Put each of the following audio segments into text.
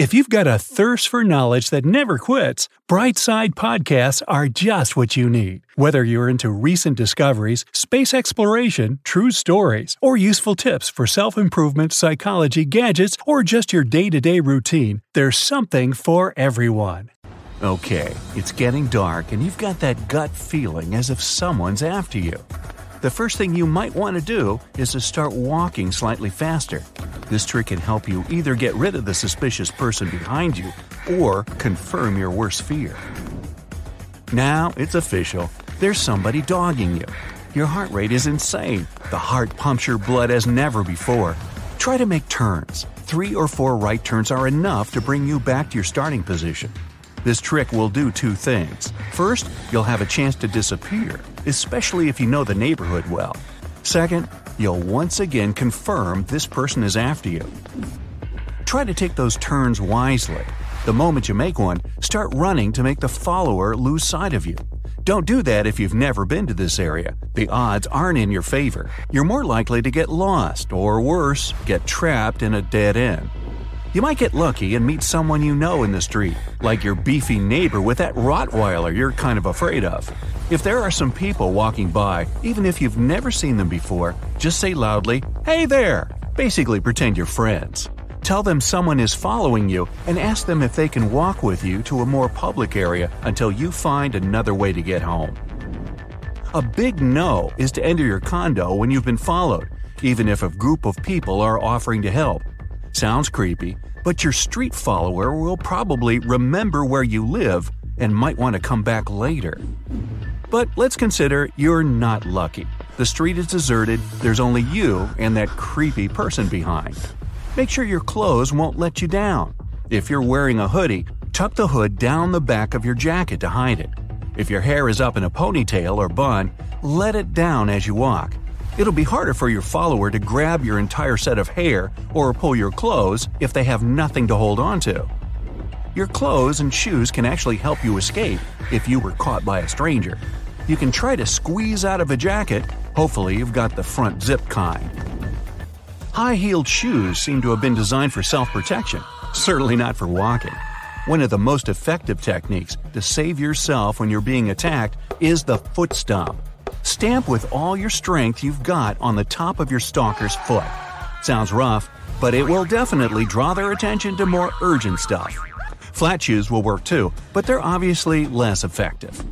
If you've got a thirst for knowledge that never quits, Brightside Podcasts are just what you need. Whether you're into recent discoveries, space exploration, true stories, or useful tips for self improvement, psychology, gadgets, or just your day to day routine, there's something for everyone. Okay, it's getting dark, and you've got that gut feeling as if someone's after you. The first thing you might want to do is to start walking slightly faster. This trick can help you either get rid of the suspicious person behind you or confirm your worst fear. Now it's official. There's somebody dogging you. Your heart rate is insane. The heart pumps your blood as never before. Try to make turns. Three or four right turns are enough to bring you back to your starting position. This trick will do two things. First, you'll have a chance to disappear, especially if you know the neighborhood well. Second, you'll once again confirm this person is after you. Try to take those turns wisely. The moment you make one, start running to make the follower lose sight of you. Don't do that if you've never been to this area. The odds aren't in your favor. You're more likely to get lost, or worse, get trapped in a dead end. You might get lucky and meet someone you know in the street, like your beefy neighbor with that Rottweiler you're kind of afraid of. If there are some people walking by, even if you've never seen them before, just say loudly, Hey there! Basically, pretend you're friends. Tell them someone is following you and ask them if they can walk with you to a more public area until you find another way to get home. A big no is to enter your condo when you've been followed, even if a group of people are offering to help. Sounds creepy, but your street follower will probably remember where you live and might want to come back later. But let's consider you're not lucky. The street is deserted, there's only you and that creepy person behind. Make sure your clothes won't let you down. If you're wearing a hoodie, tuck the hood down the back of your jacket to hide it. If your hair is up in a ponytail or bun, let it down as you walk. It'll be harder for your follower to grab your entire set of hair or pull your clothes if they have nothing to hold on to. Your clothes and shoes can actually help you escape if you were caught by a stranger. You can try to squeeze out of a jacket, hopefully, you've got the front zip kind. High heeled shoes seem to have been designed for self protection, certainly not for walking. One of the most effective techniques to save yourself when you're being attacked is the foot stomp. Stamp with all your strength you've got on the top of your stalker's foot. Sounds rough, but it will definitely draw their attention to more urgent stuff. Flat shoes will work too, but they're obviously less effective.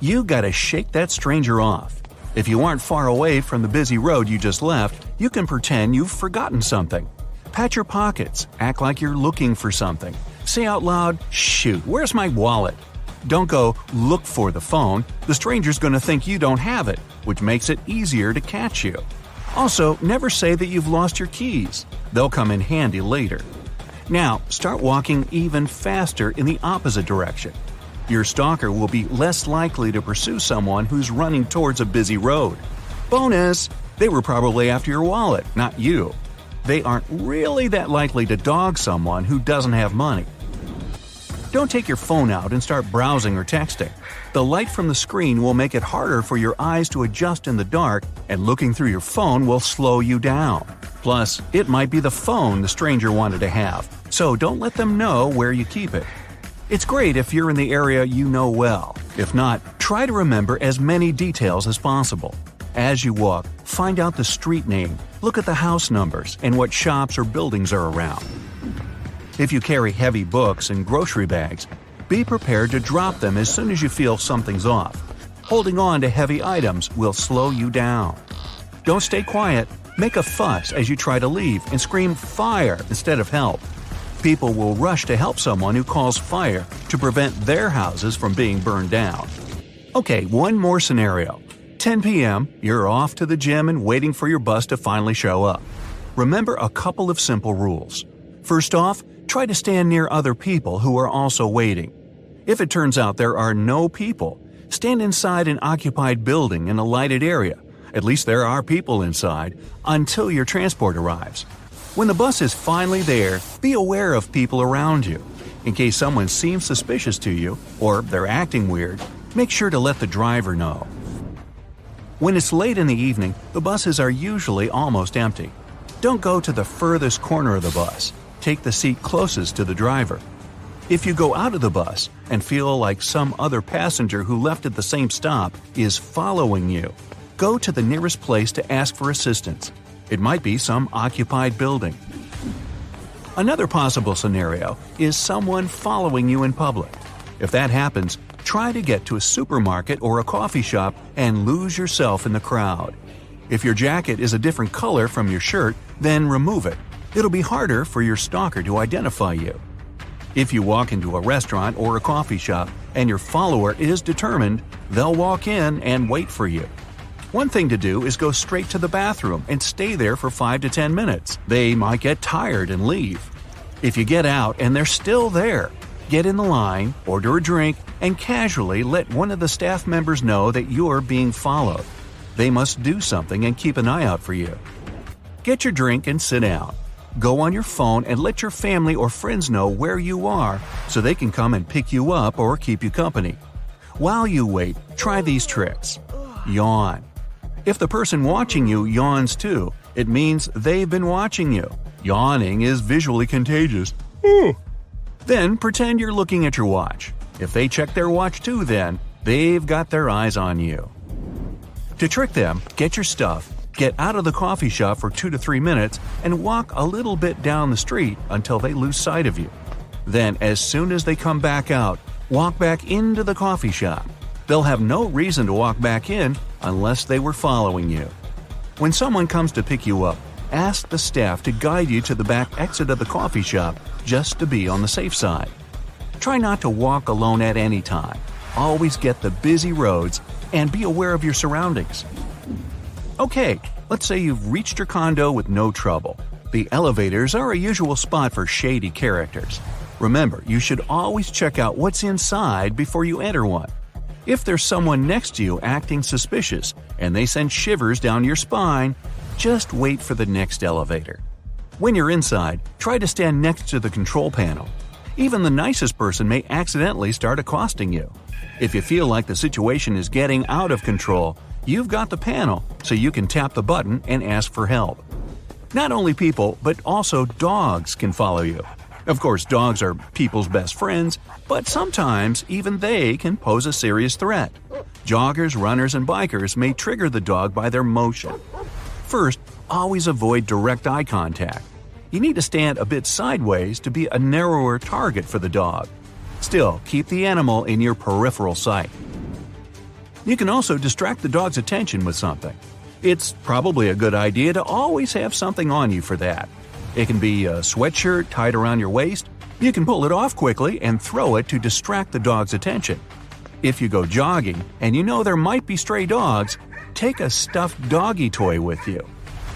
You gotta shake that stranger off. If you aren't far away from the busy road you just left, you can pretend you've forgotten something. Pat your pockets, act like you're looking for something. Say out loud, Shoot, where's my wallet? Don't go look for the phone, the stranger's gonna think you don't have it, which makes it easier to catch you. Also, never say that you've lost your keys, they'll come in handy later. Now, start walking even faster in the opposite direction. Your stalker will be less likely to pursue someone who's running towards a busy road. Bonus! They were probably after your wallet, not you. They aren't really that likely to dog someone who doesn't have money. Don't take your phone out and start browsing or texting. The light from the screen will make it harder for your eyes to adjust in the dark, and looking through your phone will slow you down. Plus, it might be the phone the stranger wanted to have, so don't let them know where you keep it. It's great if you're in the area you know well. If not, try to remember as many details as possible. As you walk, find out the street name, look at the house numbers, and what shops or buildings are around. If you carry heavy books and grocery bags, be prepared to drop them as soon as you feel something's off. Holding on to heavy items will slow you down. Don't stay quiet, make a fuss as you try to leave and scream fire instead of help. People will rush to help someone who calls fire to prevent their houses from being burned down. Okay, one more scenario. 10 p.m., you're off to the gym and waiting for your bus to finally show up. Remember a couple of simple rules. First off, try to stand near other people who are also waiting. If it turns out there are no people, stand inside an occupied building in a lighted area. At least there are people inside until your transport arrives. When the bus is finally there, be aware of people around you. In case someone seems suspicious to you or they're acting weird, make sure to let the driver know. When it's late in the evening, the buses are usually almost empty. Don't go to the furthest corner of the bus. Take the seat closest to the driver. If you go out of the bus and feel like some other passenger who left at the same stop is following you, go to the nearest place to ask for assistance. It might be some occupied building. Another possible scenario is someone following you in public. If that happens, try to get to a supermarket or a coffee shop and lose yourself in the crowd. If your jacket is a different color from your shirt, then remove it. It'll be harder for your stalker to identify you. If you walk into a restaurant or a coffee shop and your follower is determined, they'll walk in and wait for you. One thing to do is go straight to the bathroom and stay there for 5 to 10 minutes. They might get tired and leave. If you get out and they're still there, get in the line, order a drink, and casually let one of the staff members know that you're being followed. They must do something and keep an eye out for you. Get your drink and sit down. Go on your phone and let your family or friends know where you are so they can come and pick you up or keep you company. While you wait, try these tricks. Yawn. If the person watching you yawns too, it means they've been watching you. Yawning is visually contagious. Then pretend you're looking at your watch. If they check their watch too, then they've got their eyes on you. To trick them, get your stuff, get out of the coffee shop for two to three minutes, and walk a little bit down the street until they lose sight of you. Then, as soon as they come back out, walk back into the coffee shop. They'll have no reason to walk back in unless they were following you. When someone comes to pick you up, ask the staff to guide you to the back exit of the coffee shop just to be on the safe side. Try not to walk alone at any time. Always get the busy roads and be aware of your surroundings. Okay, let's say you've reached your condo with no trouble. The elevators are a usual spot for shady characters. Remember, you should always check out what's inside before you enter one. If there's someone next to you acting suspicious and they send shivers down your spine, just wait for the next elevator. When you're inside, try to stand next to the control panel. Even the nicest person may accidentally start accosting you. If you feel like the situation is getting out of control, you've got the panel so you can tap the button and ask for help. Not only people, but also dogs can follow you. Of course, dogs are people's best friends, but sometimes even they can pose a serious threat. Joggers, runners, and bikers may trigger the dog by their motion. First, always avoid direct eye contact. You need to stand a bit sideways to be a narrower target for the dog. Still, keep the animal in your peripheral sight. You can also distract the dog's attention with something. It's probably a good idea to always have something on you for that. It can be a sweatshirt tied around your waist. You can pull it off quickly and throw it to distract the dog's attention. If you go jogging and you know there might be stray dogs, take a stuffed doggy toy with you.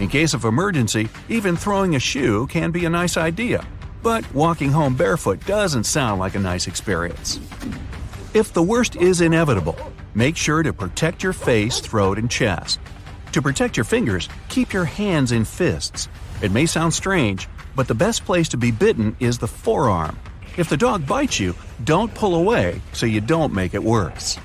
In case of emergency, even throwing a shoe can be a nice idea. But walking home barefoot doesn't sound like a nice experience. If the worst is inevitable, make sure to protect your face, throat, and chest. To protect your fingers, keep your hands in fists. It may sound strange, but the best place to be bitten is the forearm. If the dog bites you, don't pull away so you don't make it worse.